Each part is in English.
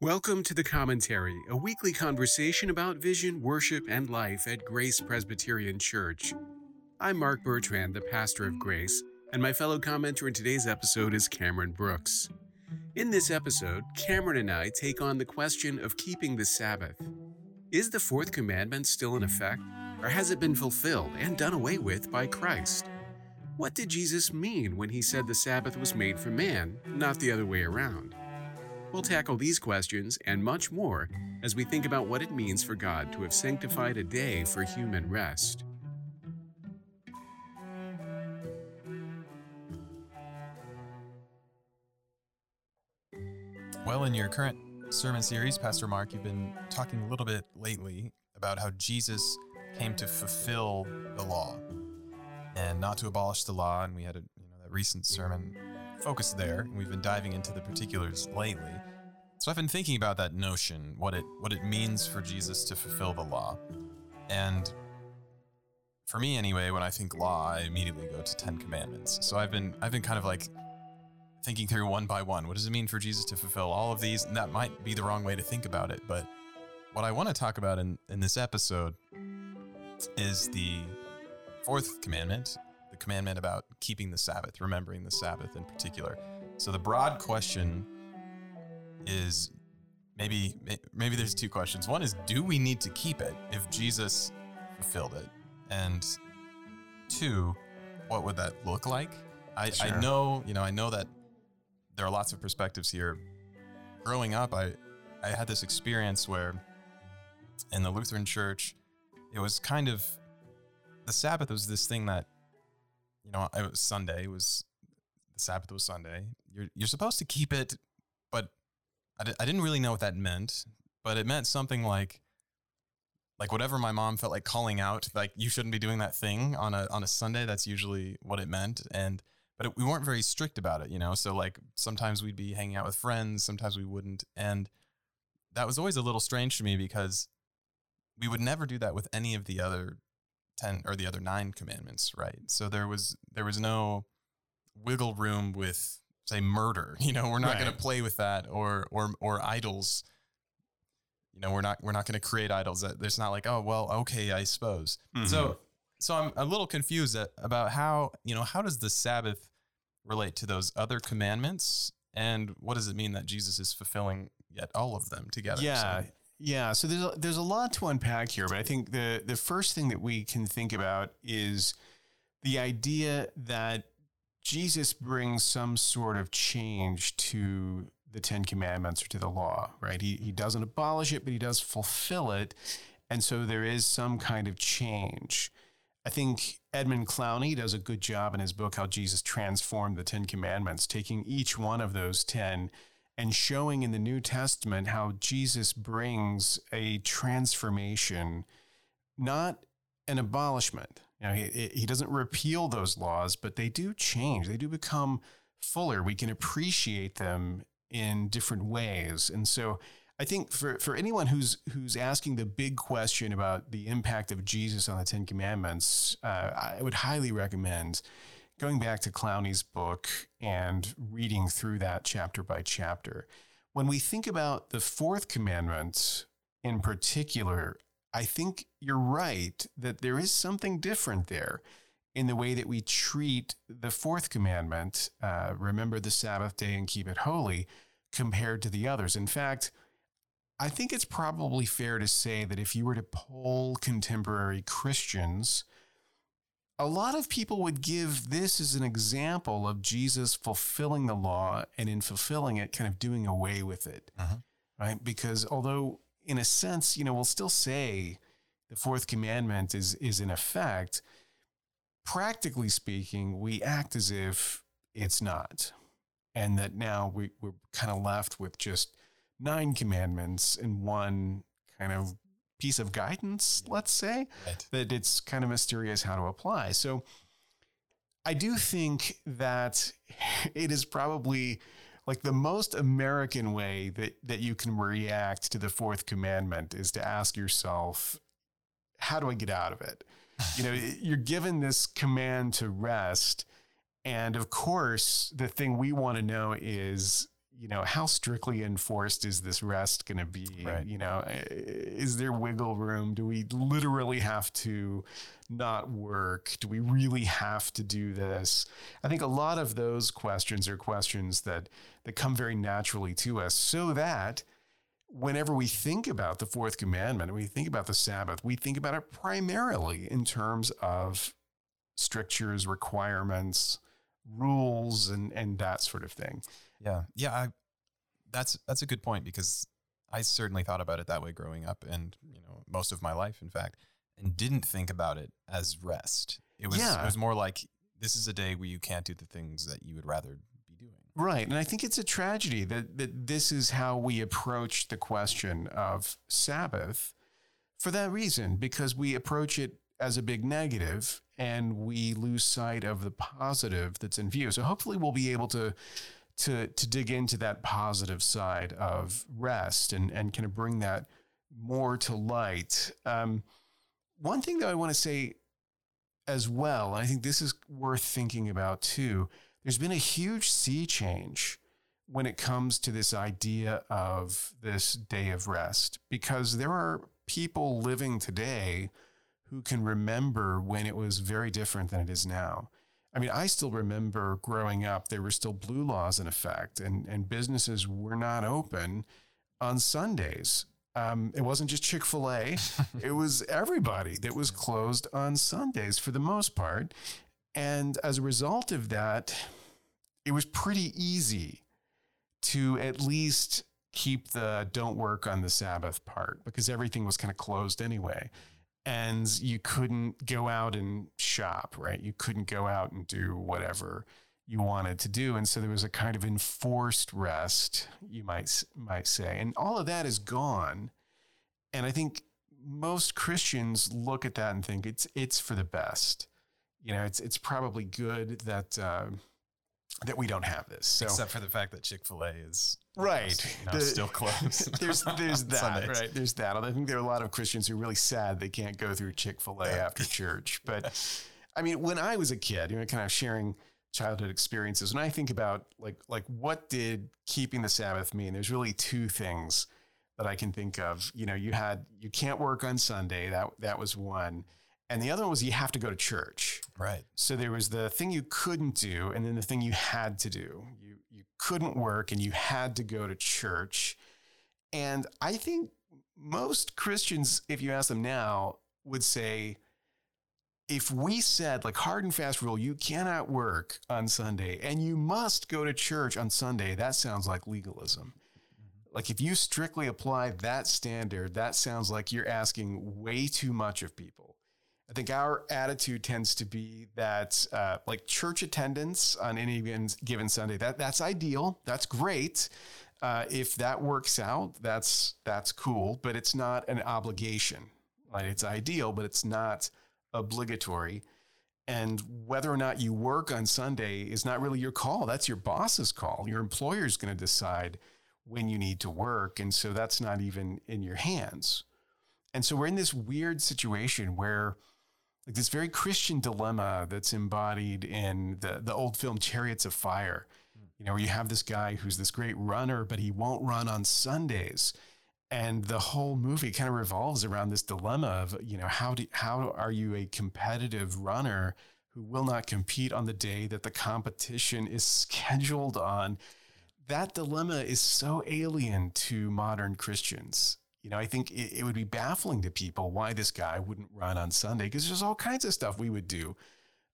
Welcome to The Commentary, a weekly conversation about vision, worship, and life at Grace Presbyterian Church. I'm Mark Bertrand, the pastor of Grace, and my fellow commenter in today's episode is Cameron Brooks. In this episode, Cameron and I take on the question of keeping the Sabbath. Is the fourth commandment still in effect, or has it been fulfilled and done away with by Christ? What did Jesus mean when he said the Sabbath was made for man, not the other way around? We'll tackle these questions and much more as we think about what it means for God to have sanctified a day for human rest. Well, in your current sermon series, Pastor Mark, you've been talking a little bit lately about how Jesus came to fulfill the law and not to abolish the law. And we had a you know that recent sermon focus there, and we've been diving into the particulars lately. So I've been thinking about that notion, what it what it means for Jesus to fulfill the law. And for me anyway, when I think law, I immediately go to 10 commandments. So I've been I've been kind of like thinking through one by one. What does it mean for Jesus to fulfill all of these? And that might be the wrong way to think about it, but what I want to talk about in, in this episode is the fourth commandment, commandment about keeping the Sabbath, remembering the Sabbath in particular. So the broad question is maybe maybe there's two questions. One is do we need to keep it if Jesus fulfilled it? And two, what would that look like? I, sure. I know, you know, I know that there are lots of perspectives here. Growing up, I I had this experience where in the Lutheran church, it was kind of the Sabbath was this thing that you know, it was Sunday. It was the Sabbath was Sunday. You're you're supposed to keep it, but I didn't really know what that meant. But it meant something like like whatever my mom felt like calling out, like you shouldn't be doing that thing on a on a Sunday. That's usually what it meant, and but it, we weren't very strict about it, you know. So like sometimes we'd be hanging out with friends, sometimes we wouldn't, and that was always a little strange to me because we would never do that with any of the other 10 or the other nine commandments, right? So there was there was no wiggle room with say murder. You know, we're not right. going to play with that or or or idols. You know, we're not we're not going to create idols. That there's not like, oh well, okay, I suppose. Mm-hmm. So so I'm a little confused about how you know how does the Sabbath relate to those other commandments, and what does it mean that Jesus is fulfilling yet all of them together? Yeah, so, yeah, so there's a, there's a lot to unpack here, but I think the the first thing that we can think about is the idea that Jesus brings some sort of change to the Ten Commandments or to the law, right? He he doesn't abolish it, but he does fulfill it, and so there is some kind of change. I think Edmund Clowney does a good job in his book how Jesus transformed the Ten Commandments, taking each one of those ten and showing in the New Testament how Jesus brings a transformation, not an abolishment. He, he doesn't repeal those laws, but they do change. They do become fuller. We can appreciate them in different ways. And so I think for, for anyone who's who's asking the big question about the impact of Jesus on the Ten Commandments, uh, I would highly recommend going back to Clowney's book and reading through that chapter by chapter, when we think about the fourth commandment in particular, I think you're right that there is something different there in the way that we treat the fourth commandment uh, remember the Sabbath day and keep it holy compared to the others. In fact, I think it's probably fair to say that if you were to poll contemporary Christians, a lot of people would give this as an example of Jesus fulfilling the law and in fulfilling it, kind of doing away with it. Uh-huh. Right. Because although, in a sense, you know, we'll still say the fourth commandment is, is in effect, practically speaking, we act as if it's not. And that now we, we're kind of left with just nine commandments and one kind of piece of guidance, let's say, right. that it's kind of mysterious how to apply. So I do think that it is probably like the most American way that, that you can react to the fourth commandment is to ask yourself, how do I get out of it? You know, you're given this command to rest. And of course, the thing we want to know is, you know, how strictly enforced is this rest going to be? Right. You know, eh, is there wiggle room? Do we literally have to not work? Do we really have to do this? I think a lot of those questions are questions that that come very naturally to us, so that whenever we think about the fourth commandment, and we think about the Sabbath, we think about it primarily in terms of strictures, requirements, rules, and and that sort of thing. Yeah, yeah. I, that's that's a good point because I certainly thought about it that way growing up, and you know, most of my life, in fact, and didn't think about it as rest. It was Yeah. it was more like this is a day where you can't do the things that you would rather be doing. Right. And I think it's a tragedy that, that this is how we approach the question of Sabbath for that reason, because we approach it as a big negative and we lose sight of the positive that's in view. So hopefully we'll be able to to to dig into that positive side of rest and, and kind of bring that more to light. Um, one thing that I want to say as well, I think this is worth thinking about too there's been a huge sea change when it comes to this idea of this day of rest because there are people living today who can remember when it was very different than it is now. I mean, I still remember growing up, there were still blue laws in effect, and, and businesses were not open on Sundays. Um, it wasn't just Chick fil A, it was everybody that was closed on Sundays for the most part. And as a result of that, it was pretty easy to at least keep the don't work on the Sabbath part because everything was kind of closed anyway. And you couldn't go out and shop, right? You couldn't go out and do whatever you wanted to do. And so there was a kind of enforced rest, you might might say. And all of that is gone. And I think most Christians look at that and think it's it's for the best. You know, it's it's probably good that uh, that we don't have this. So Except for the fact that Chick Fil A is right, know, The- still closed. there's there's that right. There's that. I think there are a lot of Christians who are really sad they can't go through Chick Fil A Yeah. after church. But I mean, when I was a kid, you know, kind of sharing childhood experiences, when I think about like like what did keeping the Sabbath mean, there's really two things that I can think of. You know, you had you can't work on Sunday. That that was one. And the other one was you have to go to church. Right. So there was the thing you couldn't do, and then the thing you had to do. You you couldn't work, and you had to go to church. And I think most Christians, if you ask them now, would say, if we said like hard and fast rule, you cannot work on Sunday and you must go to church on Sunday, that sounds like legalism. Mm-hmm. Like if you strictly apply that standard, that sounds like you're asking way too much of people. I think our attitude tends to be that uh, like church attendance on any given, Sunday, that that's ideal. That's great. Uh, if that works out, that's that's cool, but it's not an obligation. Like it's ideal, but it's not obligatory. And whether or not you work on Sunday is not really your call. That's your boss's call. Your employer is going to decide when you need to work. And so that's not even in your hands. And so we're in this weird situation where like this very Christian dilemma that's embodied in the, the old film Chariots of Fire. You know, where you have this guy who's this great runner, but he won't run on Sundays. And the whole movie kind of revolves around this dilemma of, you know, how do how are you a competitive runner who will not compete on the day that the competition is scheduled on? That dilemma is so alien to modern Christians. You know, I think it, it would be baffling to people why this guy wouldn't run on Sunday because there's all kinds of stuff we would do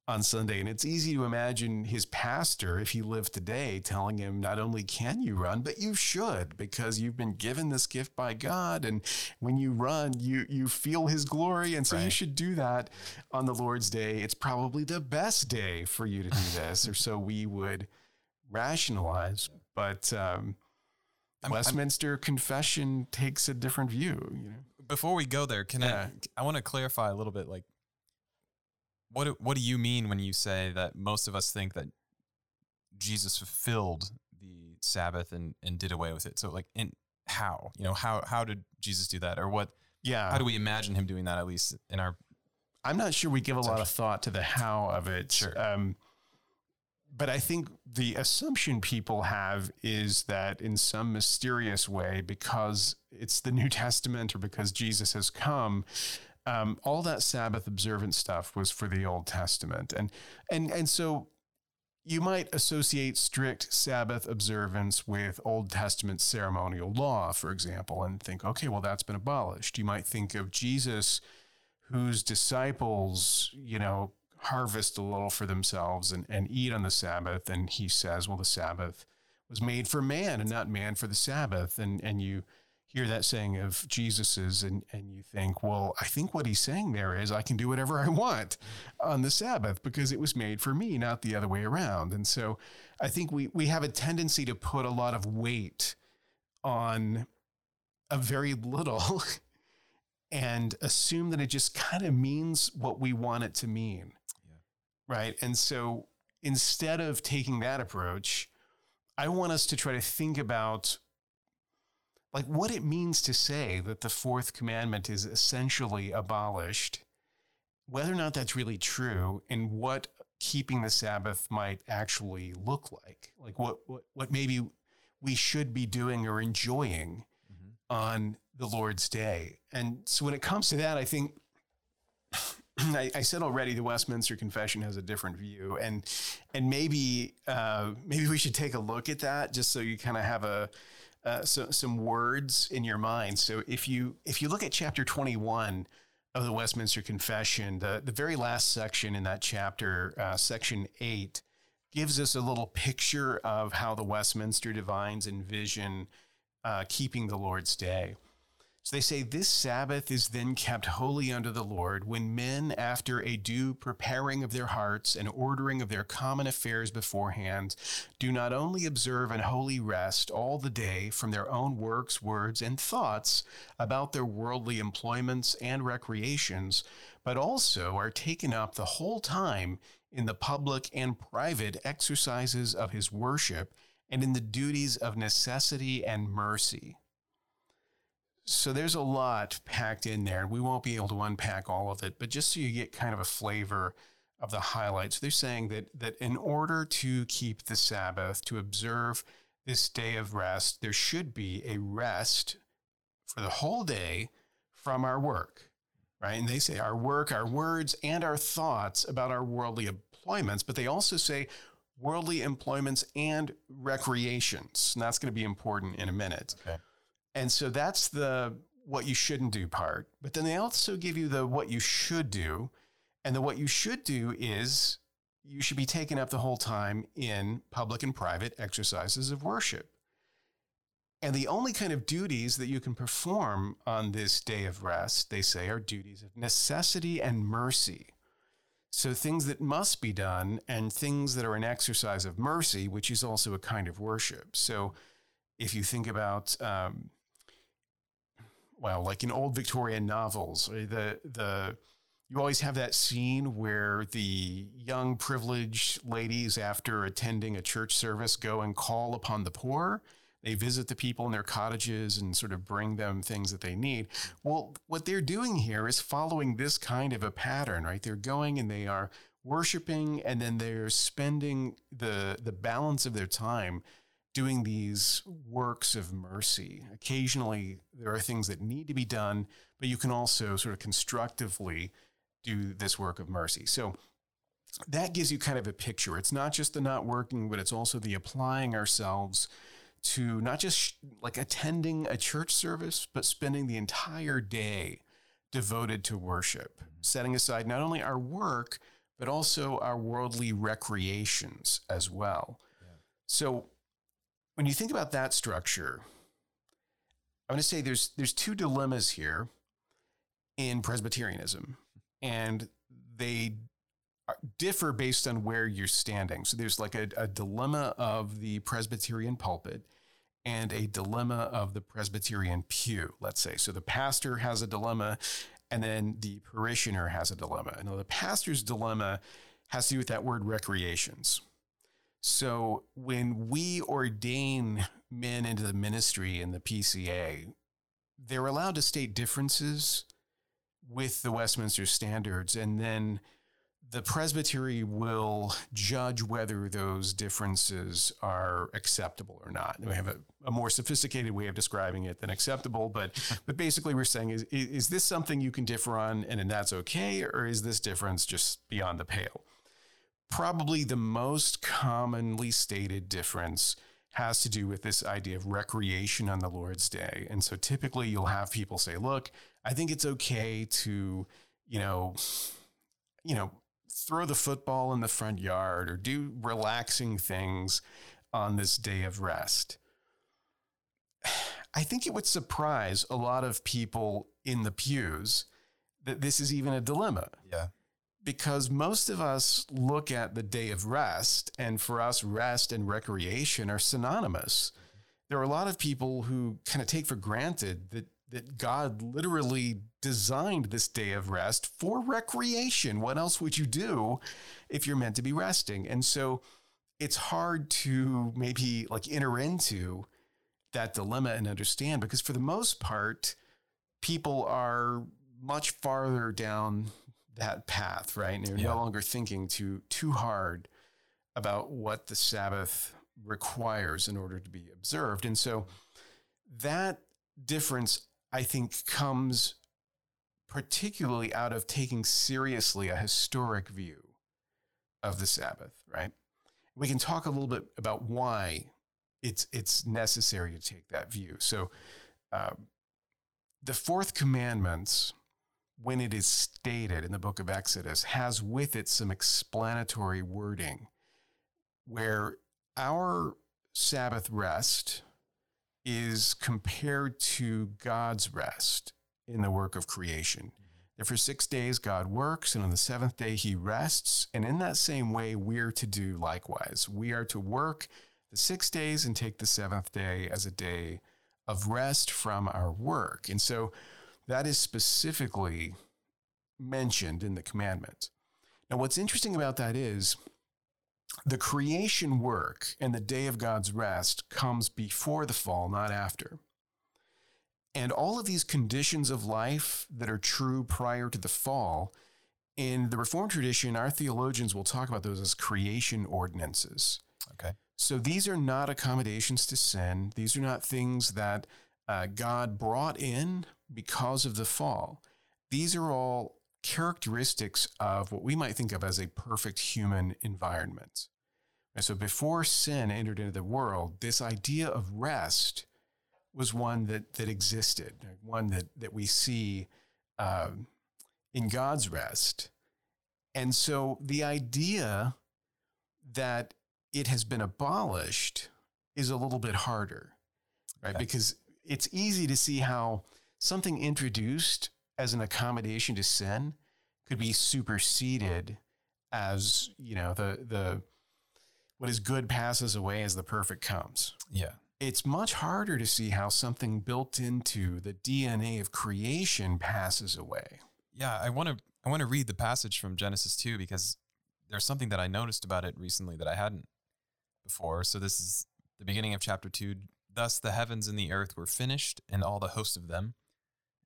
on Sunday. And it's easy to imagine his pastor, if he lived today, telling him not only can you run, but you should because you've been given this gift by God. And when you run, you you feel his glory. And so you should do that on the Lord's day. It's probably the best day for you to do this, or so we would rationalize. But um, I'm- I'm- Westminster Confession takes a different view. You know? before we go there, can Yeah. I? I want to clarify a little bit. Like, what do, what do you mean when you say that most of us think that Jesus fulfilled the Sabbath and and did away with it? So, like, in how you know how how did Jesus do that, or what? Yeah. How do we imagine him doing that? At least in our I'm not sure we give a lot of thought to the how of it. Sure. Um, but I think the assumption people have is that in some mysterious way, because it's the New Testament or because Jesus has come, um, all that Sabbath observant stuff was for the Old Testament, and and and so you might associate strict Sabbath observance with Old Testament ceremonial law, for example, and think, okay, well that's been abolished. You might think of Jesus, whose disciples, you know, harvest a little for themselves and, and eat on the Sabbath. And he says, well, the Sabbath was made for man and not man for the Sabbath. And, and you hear that saying of Jesus's and, and you think, well, I think what he's saying there is I can do whatever I want on the Sabbath because it was made for me, not the other way around. And so I think we, we have a tendency to put a lot of weight on a very little and assume that it just kind of means what we want it to mean. Right. And so instead of taking that approach, I want us to try to think about like what it means to say that the fourth commandment is essentially abolished, whether or not that's really true, and what keeping the Sabbath might actually look like. Like what what, what maybe we should be doing or enjoying mm-hmm. on the Lord's day. And so when it comes to that, I think I, I, said already the Westminster Confession has a different view, and and maybe uh, maybe we should take a look at that just so you kind of have a uh, so, some words in your mind. So if you if you look at chapter twenty one of the Westminster Confession, the the very last section in that chapter, uh, section eight, gives us a little picture of how the Westminster divines envision uh, keeping the Lord's Day. So they say, This Sabbath is then kept holy unto the Lord, when men, after a due preparing of their hearts and ordering of their common affairs beforehand, do not only observe an holy rest all the day from their own works, words, and thoughts about their worldly employments and recreations, but also are taken up the whole time in the public and private exercises of his worship and in the duties of necessity and mercy so there's a lot packed in there. We won't be able to unpack all of it, but just so you get kind of a flavor of the highlights, they're saying that that in order to keep the Sabbath, to observe this day of rest, there should be a rest for the whole day from our work, right? And they say our work, our words, and our thoughts about our worldly employments, but they also say worldly employments and recreations. And that's going to be important in a minute. Okay. And so that's the what you shouldn't do part. But then they also give you the what you should do. And the what you should do is you should be taken up the whole time in public and private exercises of worship. And the only kind of duties that you can perform on this day of rest, they say, are duties of necessity and mercy. So things that must be done and things that are an exercise of mercy, which is also a kind of worship. So if you think about um, well, like in old Victorian novels, uh, the the you always have that scene where the young privileged ladies, after attending a church service, go and call upon the poor. They visit the people in their cottages and sort of bring them things that they need. Well, what they're doing here is following this kind of a pattern, right? They're going and they are worshiping, and then they're spending the the balance of their time doing these works of mercy. Occasionally, there are things that need to be done, but you can also sort of constructively do this work of mercy. So that gives you kind of a picture. It's not just the not working, but it's also the applying ourselves to not just like attending a church service, but spending the entire day devoted to worship, mm-hmm. setting aside not only our work, but also our worldly recreations as well. Yeah. So when you think about that structure, I'm going to say there's there's two dilemmas here in Presbyterianism, and they uh, differ based on where you're standing. So there's like a, a dilemma of the Presbyterian pulpit and a dilemma of the Presbyterian pew, let's say. So the pastor has a dilemma, and then the parishioner has a dilemma. Now, the pastor's dilemma has to do with that word recreations. So when we ordain men into the ministry in the PCA, they're allowed to state differences with the Westminster standards. And then the presbytery will judge whether those differences are acceptable or not. We have a, a, more sophisticated way of describing it than acceptable, but but basically we're saying is is this something you can differ on and, and that's okay, or is this difference just beyond the pale? Probably the most commonly stated difference has to do with this idea of recreation on the Lord's Day. And so typically you'll have people say, look, I think it's okay to, you know, you know, throw the football in the front yard or do relaxing things on this day of rest. I think it would surprise a lot of people in the pews that this is even a dilemma. Yeah because most of us look at the day of rest, and for us, rest and recreation are synonymous. There are a lot of people who kind of take for granted that that God literally designed this day of rest for recreation. What else would you do if you're meant to be resting? And so it's hard to maybe like enter into that dilemma and understand because for the most part, people are much farther down that path, right? And you're yeah. no longer thinking too too hard about what the Sabbath requires in order to be observed. And so that difference, I think, comes particularly out of taking seriously a historic view of the Sabbath, right? We can talk a little bit about why it's it's necessary to take that view. So, uh, the fourth commandments when it is stated in the book of Exodus, has with it some explanatory wording where our Sabbath rest is compared to God's rest in the work of creation. Mm-hmm. That for six days God works, and on the seventh day he rests. And in that same way, we're to do likewise. We are to work the six days and take the seventh day as a day of rest from our work. And so that is specifically mentioned in the commandments. Now, what's interesting about that is the creation work and the day of God's rest comes before the fall, not after. And all of these conditions of life that are true prior to the fall, in the Reformed tradition, our theologians will talk about those as creation ordinances. Okay. So these are not accommodations to sin. These are not things that uh, God brought in because of the fall. These are all characteristics of what we might think of as a perfect human environment. And so before sin entered into the world, this idea of rest was one that, that existed, one that, that we see um, in God's rest. And so the idea that it has been abolished is a little bit harder, right? Okay. Because it's easy to see how something introduced as an accommodation to sin could be superseded as, you know, the the what is good passes away as the perfect comes. Yeah. It's much harder to see how something built into the DNA of creation passes away. Yeah, I want to I want to read the passage from Genesis 2 because there's something that I noticed about it recently that I hadn't before. So this is the beginning of chapter 2. Thus the heavens and the earth were finished and all the host of them.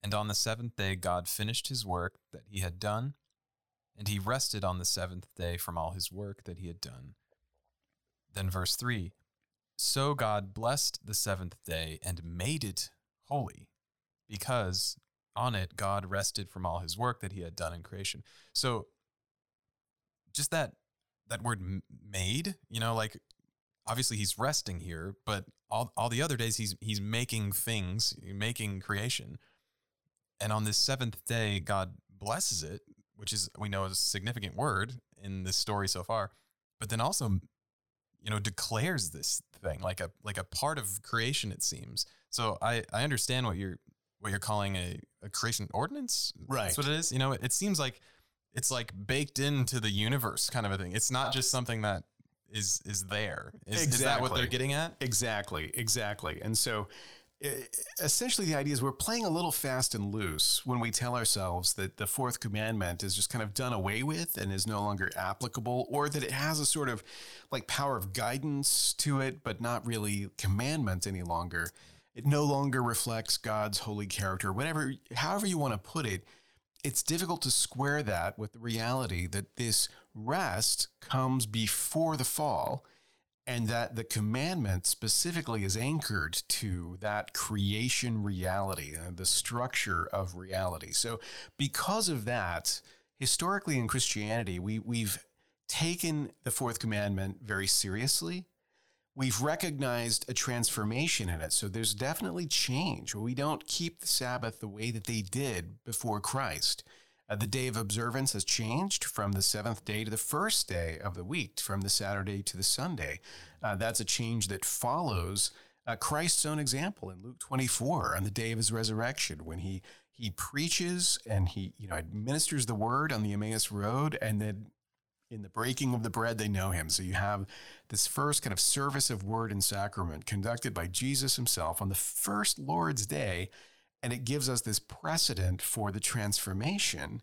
And on the seventh day, God finished his work that he had done, and he rested on the seventh day from all his work that he had done. Then, verse 3 So God blessed the seventh day and made it holy, because on it God rested from all his work that he had done in creation. So, just that that word made, you know, like obviously he's resting here, but all, all the other days he's he's making things, making creation. And on this seventh day, God blesses it, which is we know is a significant word in this story so far. But then also, you know, declares this thing like a like a part of creation. It seems. So I I understand what you're what you're calling a, a creation ordinance. Right. That's what it is. You know, it, it seems like it's like baked into the universe kind of a thing. It's not just something that is is there. Is, exactly. is that what they're getting at? Exactly, exactly. And so essentially the idea is we're playing a little fast and loose when we tell ourselves that the fourth commandment is just kind of done away with and is no longer applicable or that it has a sort of like power of guidance to it but not really commandment any longer. It no longer reflects god's holy character whatever however you want to put it. It's difficult to square that with the reality that this rest comes before the fall and that the commandment specifically is anchored to that creation reality, uh, the structure of reality. So, because of that, historically in Christianity, we, we've taken the fourth commandment very seriously. We've recognized a transformation in it. So there's definitely change. We don't keep the Sabbath the way that they did before Christ. Uh, the day of observance has changed from the seventh day to the first day of the week, from the Saturday to the Sunday. Uh, that's a change that follows uh, Christ's own example in Luke 24 on the day of his resurrection when he he preaches and he you know administers the word on the Emmaus road and then in the breaking of the bread they know him so you have this first kind of service of word and sacrament conducted by Jesus himself on the first Lord's day and it gives us this precedent for the transformation,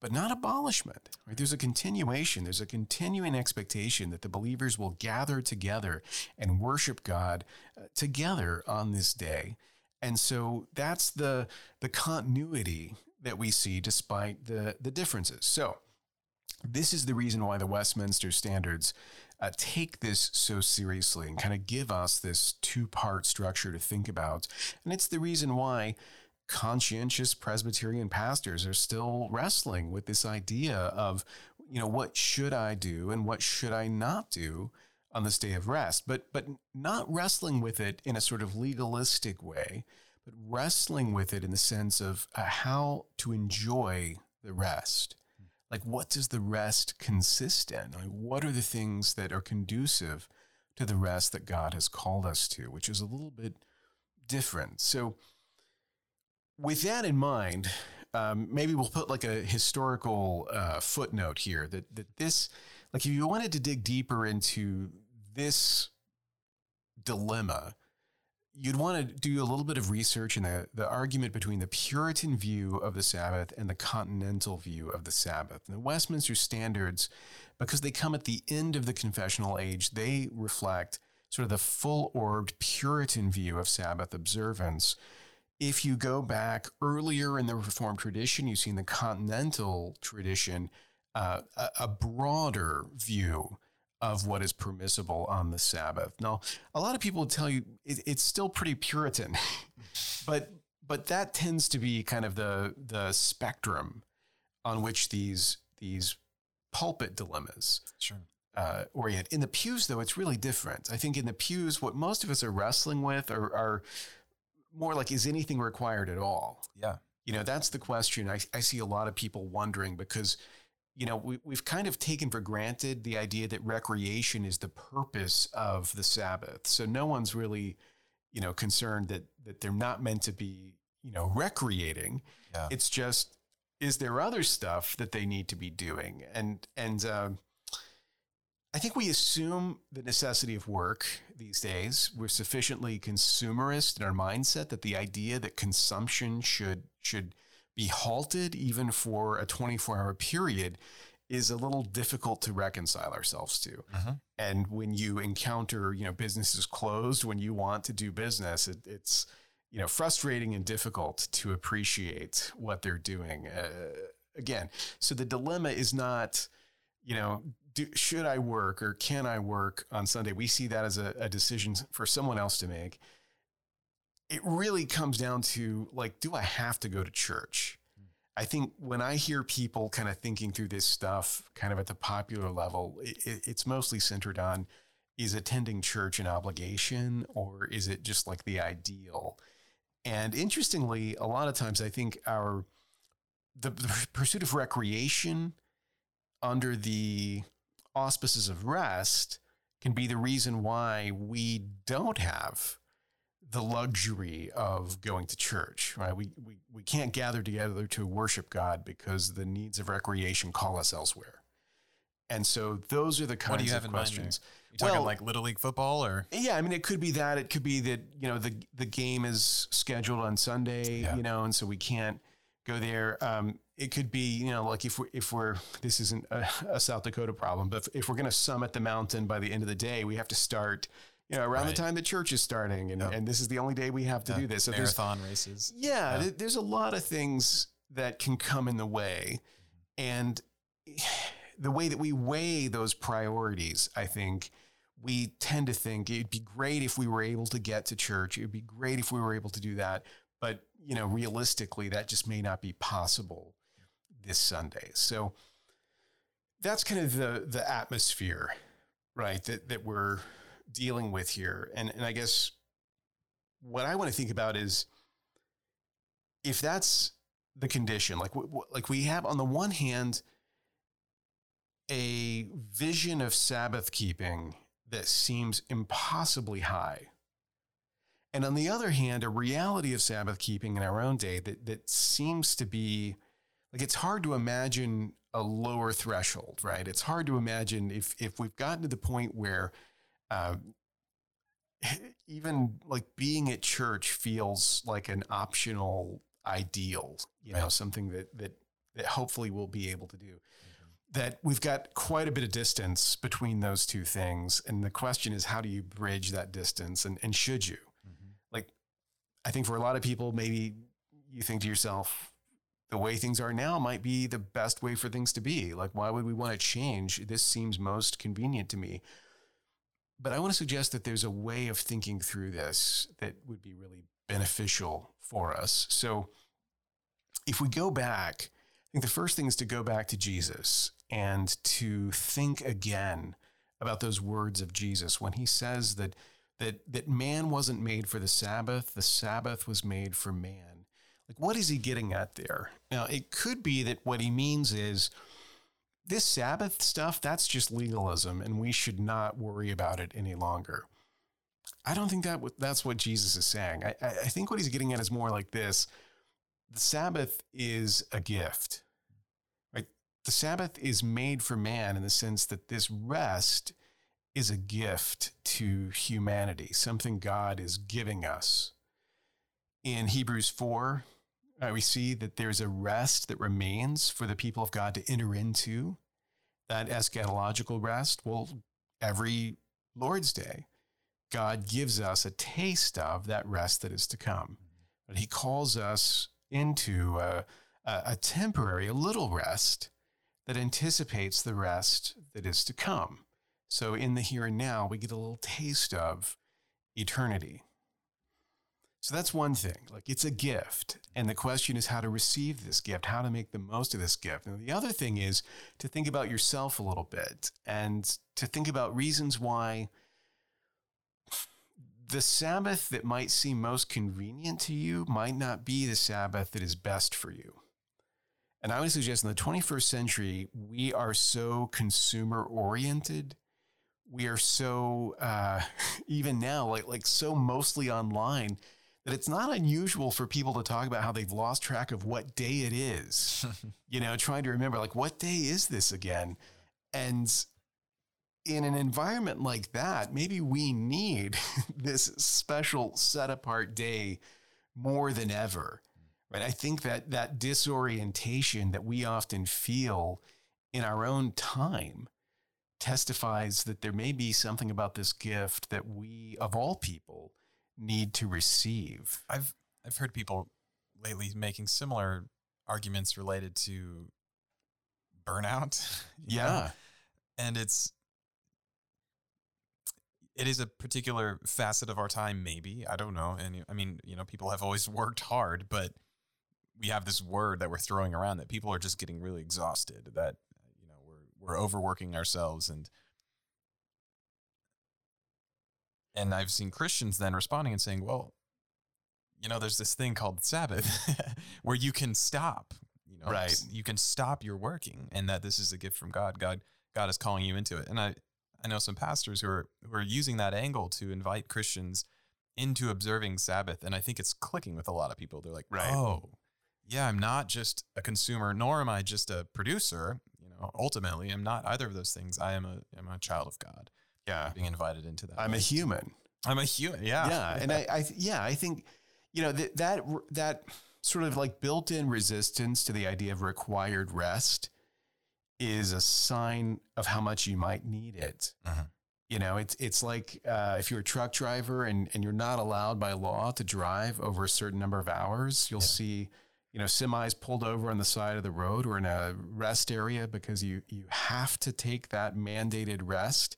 but not abolishment. Right? There's a continuation, there's a continuing expectation that the believers will gather together and worship God uh, together on this day. And so that's the, the continuity that we see despite the, the differences. So, this is the reason why the Westminster Standards uh, take this so seriously and kind of give us this two part structure to think about. And it's the reason why conscientious Presbyterian pastors are still wrestling with this idea of, you know, what should I do and what should I not do on this day of rest, but but not wrestling with it in a sort of legalistic way, but wrestling with it in the sense of uh, how to enjoy the rest like what does the rest consist in? Like, what are the things that are conducive to the rest that God has called us to, which is a little bit different. So, with that in mind, um, maybe we'll put like a historical uh, footnote here that that this, like, if you wanted to dig deeper into this dilemma, you'd want to do a little bit of research in the, the argument between the Puritan view of the Sabbath and the continental view of the Sabbath. And the Westminster Standards, because they come at the end of the confessional age, they reflect sort of the full orbed Puritan view of Sabbath observance. If you go back earlier in the Reformed tradition, you see in the continental tradition uh, a, a broader view of what is permissible on the Sabbath. Now, a lot of people tell you it, it's still pretty Puritan, but but that tends to be kind of the the spectrum on which these these pulpit dilemmas sure. uh, orient. In the pews, though, it's really different. I think in the pews, what most of us are wrestling with are, are more like, is anything required at all? Yeah. You know, that's the question I, I see a lot of people wondering because you know, we, we've kind of taken for granted the idea that recreation is the purpose of the Sabbath. So no one's really, you know, concerned that that they're not meant to be, you know, recreating. Yeah. It's just, is there other stuff that they need to be doing? And and uh, I think we assume the necessity of work these days. We're sufficiently consumerist in our mindset that the idea that consumption should should be halted even for a 24 hour period is a little difficult to reconcile ourselves to. Uh-huh. And when you encounter, you know, businesses closed when you want to do business, it, it's, you know, frustrating and difficult to appreciate what they're doing. Uh, again, so the dilemma is not, you know, do, should I work or can I work on Sunday? We see that as a, a decision for someone else to make it really comes down to like, do I have to go to church? I think when I hear people kind of thinking through this stuff, kind of at the popular level, it, it's mostly centered on is attending church an obligation or is it just like the ideal? And interestingly, a lot of times I think our the, the pursuit of recreation under the auspices of rest can be the reason why we don't have the luxury of going to church, right? We, we, we can't gather together to worship God because the needs of recreation call us elsewhere. And so those are the kinds What do you have of in mind questions. You talking Well- like little league football or Yeah, I mean, it could be that. It could be that you know the the game is scheduled on Sunday, Yeah. you know, and so we can't go there. Um, it could be you know like if we're if we're this isn't a, a South Dakota problem, but if, if we're going to summit the mountain by the end of the day, we have to start you know around Right. the time the church is starting, and Yep. and this is the only day we have to Yeah, do this. So there's marathon races? yeah, th- there's a lot of things that can come in the way. And the way that we weigh those priorities, I think we tend to think it'd be great if we were able to get to church. It'd be great if we were able to do that. But, you know, realistically, that just may not be possible this Sunday. So that's kind of the the atmosphere, right, that, that we're dealing with here. And and I guess what I want to think about is if that's the condition, like like we have on the one hand a vision of Sabbath keeping that seems impossibly high. And on the other hand, a reality of Sabbath keeping in our own day that, that seems to be like it's hard to imagine a lower threshold, right? It's hard to imagine if, if we've gotten to the point where uh, even like being at church feels like an optional ideal, you know, something that, that, that hopefully we'll be able to do that we've got quite a bit of distance between those two things. And the question is, how do you bridge that distance? And, and should you? Mm-hmm. Like, I think for a lot of people, maybe you think to yourself, the way things are now might be the best way for things to be. Like, why would we want to change? This seems most convenient to me. But I want to suggest that there's a way of thinking through this that would be really beneficial for us. So, if we go back, I think the first thing is to go back to Jesus and to think again about those words of Jesus when he says that that that man wasn't made for the Sabbath, the Sabbath was made for man. Like what is he getting at there? Now, it could be that what he means is this Sabbath stuff, that's just legalism and we should not worry about it any longer. I don't think that that's what Jesus is saying. I, I think what he's getting at is more like this. The Sabbath is a gift Right? the Sabbath is made for man in the sense that this rest is a gift to humanity, something God is giving us. In Hebrews 4, uh, we see that there's a rest that remains for the people of God to enter into, that eschatological rest. Well, every Lord's Day, God gives us a taste of that rest that is to come. But He calls us into a, a, a temporary, a little rest that anticipates the rest that is to come. So in the here and now, we get a little taste of eternity. So that's one thing. Like it's a gift. And the question is how to receive this gift, how to make the most of this gift. And the other thing is to think about yourself a little bit and to think about reasons why the Sabbath that might seem most convenient to you might not be the Sabbath that is best for you. And I would suggest in the 21st century, we are so consumer oriented. We are so, uh, even now, like, like so mostly online that it's not unusual for people to talk about how they've lost track of what day it is. you know, trying to remember, like, what day is this again? And in an environment like that, maybe we need this special set apart day more than ever right? I think that that disorientation that we often feel in our own time testifies that there may be something about this gift that we, of all people, need to receive. I've I've heard people lately making similar arguments related to burnout. Yeah. Know? And it's it is a particular facet of our time, maybe. I don't know. And I mean, you know, people have always worked hard, but we have this word that we're throwing around that people are just getting really exhausted that you know we're we're overworking ourselves and and I've seen Christians then responding and saying, well, you know, there's this thing called Sabbath where you can stop, you know, right. you can stop your working and that this is a gift from God. God, God is calling you into it. And I, I know some pastors who are, who are using that angle to invite Christians into observing Sabbath. And I think it's clicking with a lot of people. They're like, right. oh, yeah, I'm not just a consumer, nor am I just a producer. You know, ultimately, I'm not either of those things. I am a I'm a child of God. Yeah, being invited into that. I'm a human. I'm a human. Yeah, yeah, and I, I yeah, I think you know that that that sort of like built-in resistance to the idea of required rest is a sign of how much you might need it. Uh-huh. You know, it's it's like uh, if you're a truck driver and and you're not allowed by law to drive over a certain number of hours, you'll yeah. see you know, semis pulled over on the side of the road or in a rest area because you you have to take that mandated rest.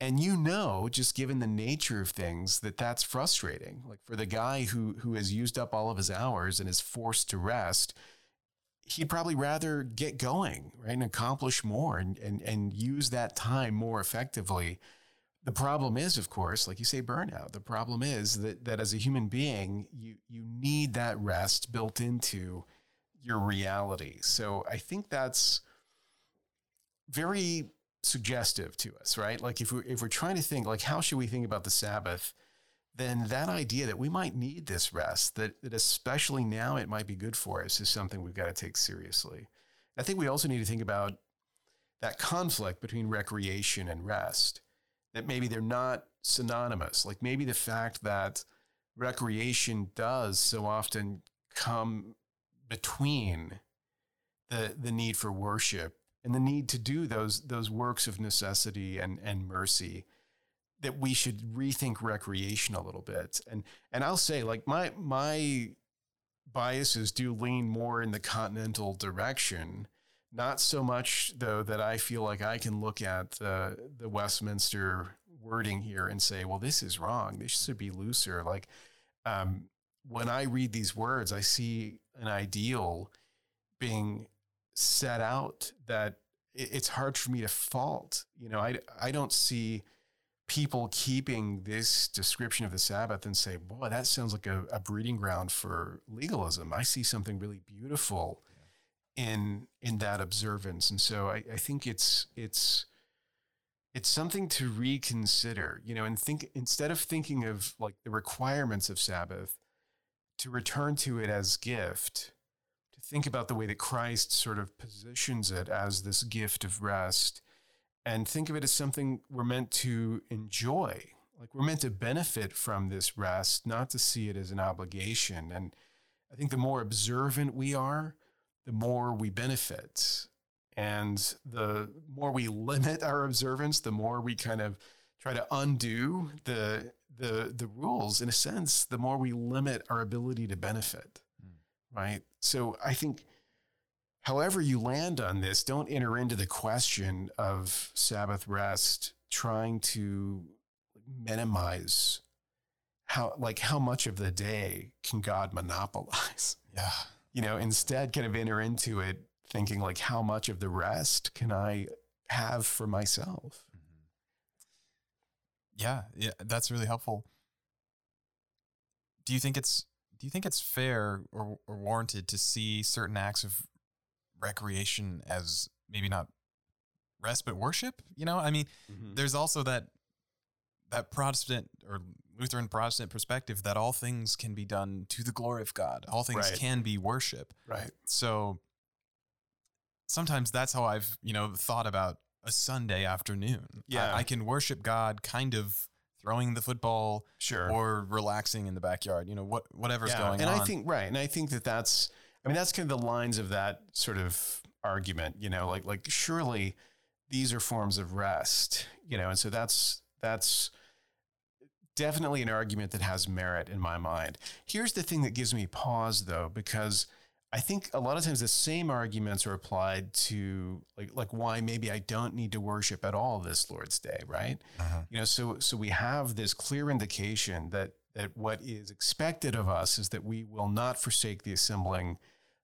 And you know, just given the nature of things, that that's frustrating. Like for the guy who who has used up all of his hours and is forced to rest, he'd probably rather get going, right, and accomplish more and and and use that time more effectively. The problem is, of course, like you say, burnout. The problem is that that as a human being, you you need that rest built into your reality. So I think that's very suggestive to us, right? Like if we're if we're trying to think like how should we think about the Sabbath, then that idea that we might need this rest, that that especially now it might be good for us, is something we've got to take seriously. I think we also need to think about that conflict between recreation and rest. That maybe they're not synonymous. Like maybe the fact that recreation does so often come between the the need for worship and the need to do those those works of necessity and and mercy that we should rethink recreation a little bit. And and I'll say like my my biases do lean more in the continental direction not so much though that I feel like I can look at the the Westminster wording here and say well this is wrong. This should be looser. Like um, when I read these words I see an ideal being set out that it's hard for me to fault. You know, I, I don't see people keeping this description of the Sabbath and say, boy, that sounds like a, a breeding ground for legalism. I see something really beautiful in in that observance. And so I, I think it's it's it's something to reconsider, you know, and think instead of thinking of like the requirements of Sabbath, to return to it as gift think about the way that Christ sort of positions it as this gift of rest and think of it as something we're meant to enjoy. Like we're meant to benefit from this rest, not to see it as an obligation. And I think the more observant we are, the more we benefit. And the more we limit our observance, the more we kind of try to undo the the the rules in a sense, the more we limit our ability to benefit hmm. right? So I think, however you land on this, don't enter into the question of Sabbath rest trying to minimize how like how much of the day can God monopolize? Yeah. You know, instead kind of enter into it thinking like how much of the rest can I have for myself? Mm-hmm. Yeah, yeah, that's really helpful. Do you think it's do you think it's fair or, or warranted to see certain acts of recreation as maybe not rest but worship? You know, I mean, mm-hmm. there's also that that Protestant or Lutheran Protestant perspective that all things can be done to the glory of God. All things right. can be worship. Right. So sometimes that's how I've, you know, thought about a Sunday afternoon. Yeah. I, I can worship God kind of throwing the football, sure, or relaxing in the backyard. You know, what whatever's yeah. going and on. And I think right, and I think that that's, I mean, that's kind of the lines of that sort of argument. You know, like like surely these are forms of rest. You know, and so that's that's definitely an argument that has merit in my mind. Here's the thing that gives me pause though, because I think a lot of times the same arguments are applied to like like why maybe I don't need to worship at all this Lord's Day, right? Uh-huh. You know, so so we have this clear indication that that what is expected of us is that we will not forsake the assembling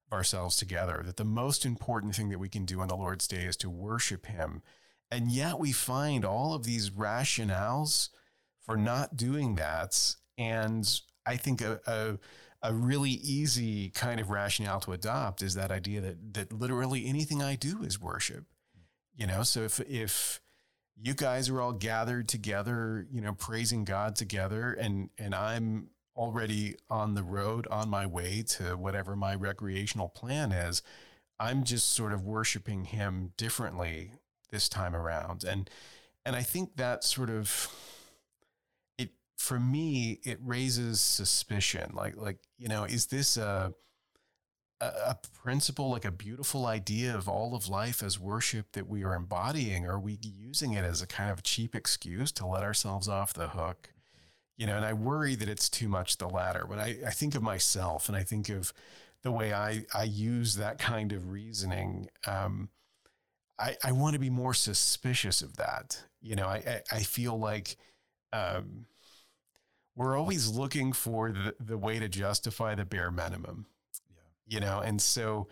of ourselves together. That the most important thing that we can do on the Lord's Day is to worship Him, and yet we find all of these rationales for not doing that, and I think a, a a really easy kind of rationale to adopt is that idea that that literally anything I do is worship. You know, so if if you guys are all gathered together, you know, praising God together and and I'm already on the road on my way to whatever my recreational plan is, I'm just sort of worshiping him differently this time around. And and I think that sort of for me, it raises suspicion. Like, like you know, is this a a principle, like a beautiful idea of all of life as worship that we are embodying? Are we using it as a kind of cheap excuse to let ourselves off the hook? You know, and I worry that it's too much the latter. But I, I think of myself and I think of the way I, I use that kind of reasoning, um, I, I want to be more suspicious of that. You know, I, I, I feel like um, we're always looking for the, the way to justify the bare minimum. Yeah. You know, and so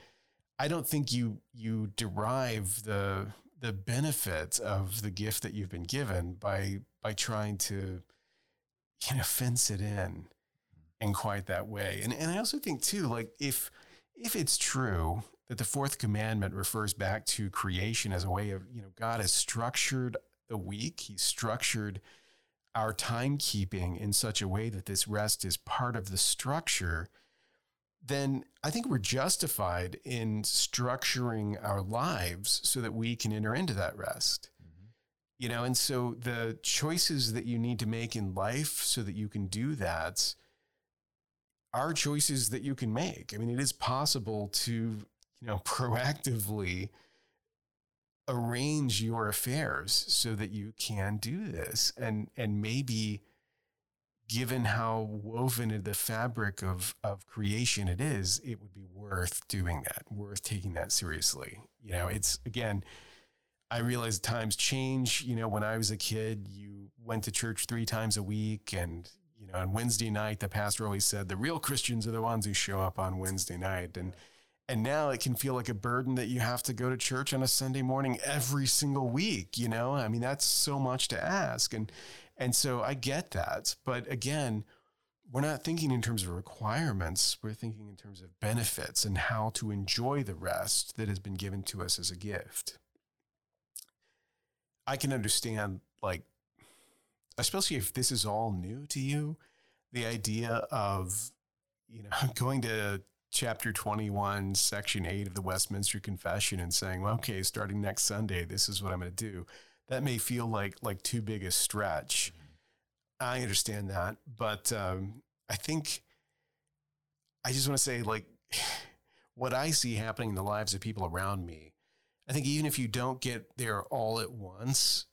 I don't think you you derive the the benefit of the gift that you've been given by by trying to you know fence it in in quite that way. And and I also think too, like if if it's true that the fourth commandment refers back to creation as a way of, you know, God has structured the week, He's structured our timekeeping in such a way that this rest is part of the structure, then I think we're justified in structuring our lives so that we can enter into that rest. Mm-hmm. You know, and so the choices that you need to make in life so that you can do that are choices that you can make. I mean, it is possible to, you know, proactively arrange your affairs so that you can do this. And and maybe given how woven in the fabric of of creation it is it would be worth doing that worth taking that seriously. You know it's again i realize times change. You know when i was a kid you went to church three times a week and you know on wednesday night the pastor always said the real christians are the ones who show up on wednesday night. And and now it can feel like a burden that you have to go to church on a Sunday morning every single week, you know? I mean, that's so much to ask. And and so I get that. But again, we're not thinking in terms of requirements. We're thinking in terms of benefits and how to enjoy the rest that has been given to us as a gift. I can understand, like, especially if this is all new to you, the idea of, you know, going to chapter 21, section 8 of the Westminster Confession and saying, well, okay, starting next Sunday, this is what I'm going to do. That may feel like like too big a stretch. Mm-hmm. I understand that, but um, I think I just want to say, like, what I see happening in the lives of people around me. I think even if you don't get there all at once,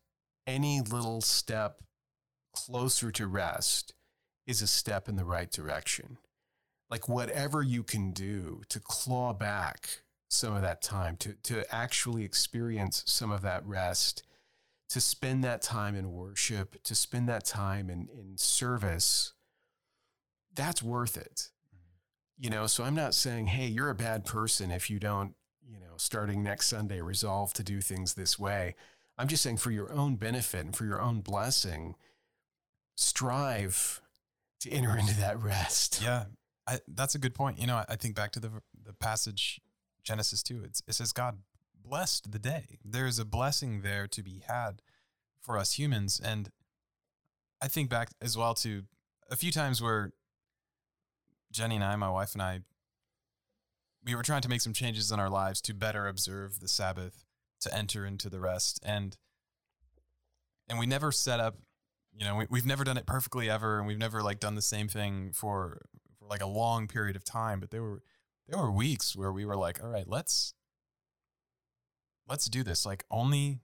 any little step closer to rest is a step in the right direction like whatever you can do to claw back some of that time, to, to actually experience some of that rest, to spend that time in worship, to spend that time in, in service, that's worth it. You know, so I'm not saying, hey, you're a bad person if you don't, you know, starting next Sunday, resolve to do things this way. I'm just saying for your own benefit and for your own blessing, strive to enter into that rest. Yeah. I, that's a good point. You know, I, I think back to the the passage Genesis two. It says God blessed the day. There is a blessing there to be had for us humans, and I think back as well to a few times where Jenny and I, my wife and I, we were trying to make some changes in our lives to better observe the Sabbath, to enter into the rest, and and we never set up you know we, we've never done it perfectly ever and we've never like done the same thing for like a long period of time, but there were there were weeks where we were like, all right, let's let's do this. Like only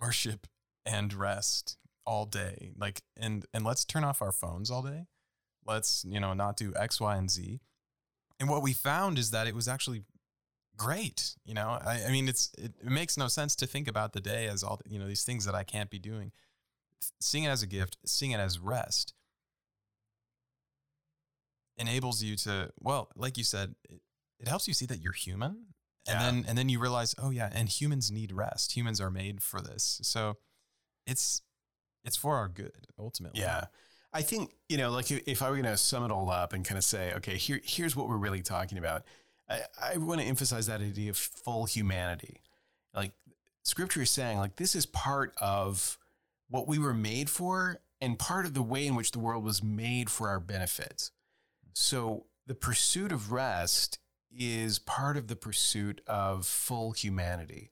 worship and rest all day. Like and and let's turn off our phones all day. Let's, you know, not do X, Y, and Z. And what we found is that it was actually great. You know, I, I mean, it's it, it, makes no sense to think about the day as all you know these things that I can't be doing. Seeing it as a gift, seeing it as rest, enables you to well like you said it, it helps you see that you're human and yeah. then and then you realize oh yeah and humans need rest. Humans are made for this. So it's it's for our good ultimately. Yeah. I think you know like if i were going to sum it all up and kind of say okay here here's what we're really talking about i, I want to emphasize that idea of full humanity. Like scripture is saying like this is part of what we were made for and part of the way in which the world was made for our benefits so the pursuit of rest is part of the pursuit of full humanity.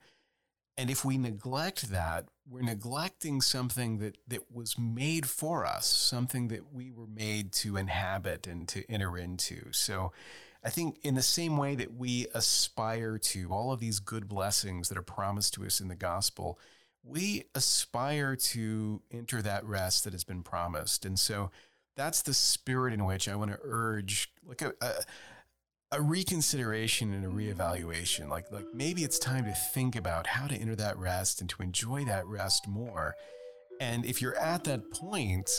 And if we neglect that, we're neglecting something that, that was made for us, something that we were made to inhabit and to enter into. So I think in the same way that we aspire to all of these good blessings that are promised to us in the gospel, we aspire to enter that rest that has been promised. And so that's the spirit in which I want to urge like a, a, a reconsideration and a reevaluation. Like like maybe it's time to think about how to enter that rest and to enjoy that rest more. And if you're at that point,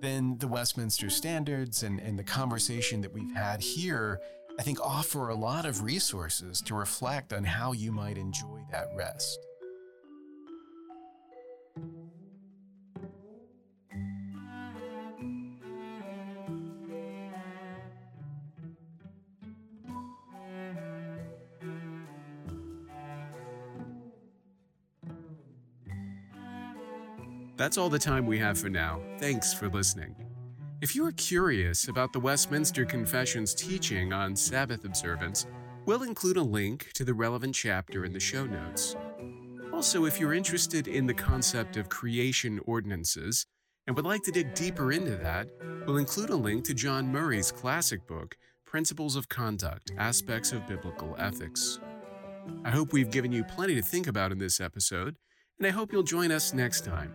then the Westminster Standards and, and the conversation that we've had here, I think offer a lot of resources to reflect on how you might enjoy that rest. That's all the time we have for now. Thanks for listening. If you are curious about the Westminster Confession's teaching on Sabbath observance, we'll include a link to the relevant chapter in the show notes. Also, if you're interested in the concept of creation ordinances and would like to dig deeper into that, we'll include a link to John Murray's classic book, Principles of Conduct Aspects of Biblical Ethics. I hope we've given you plenty to think about in this episode, and I hope you'll join us next time.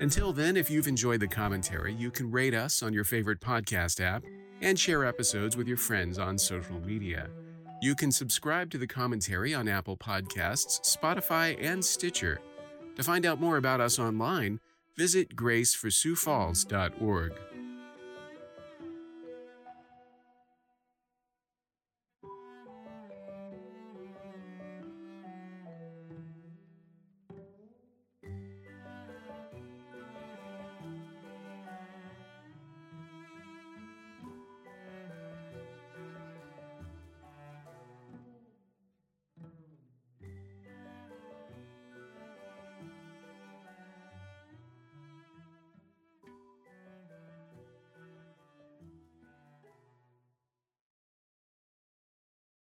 Until then, if you've enjoyed the commentary, you can rate us on your favorite podcast app and share episodes with your friends on social media. You can subscribe to the commentary on Apple Podcasts, Spotify, and Stitcher. To find out more about us online, visit graceforsiouxfalls.org.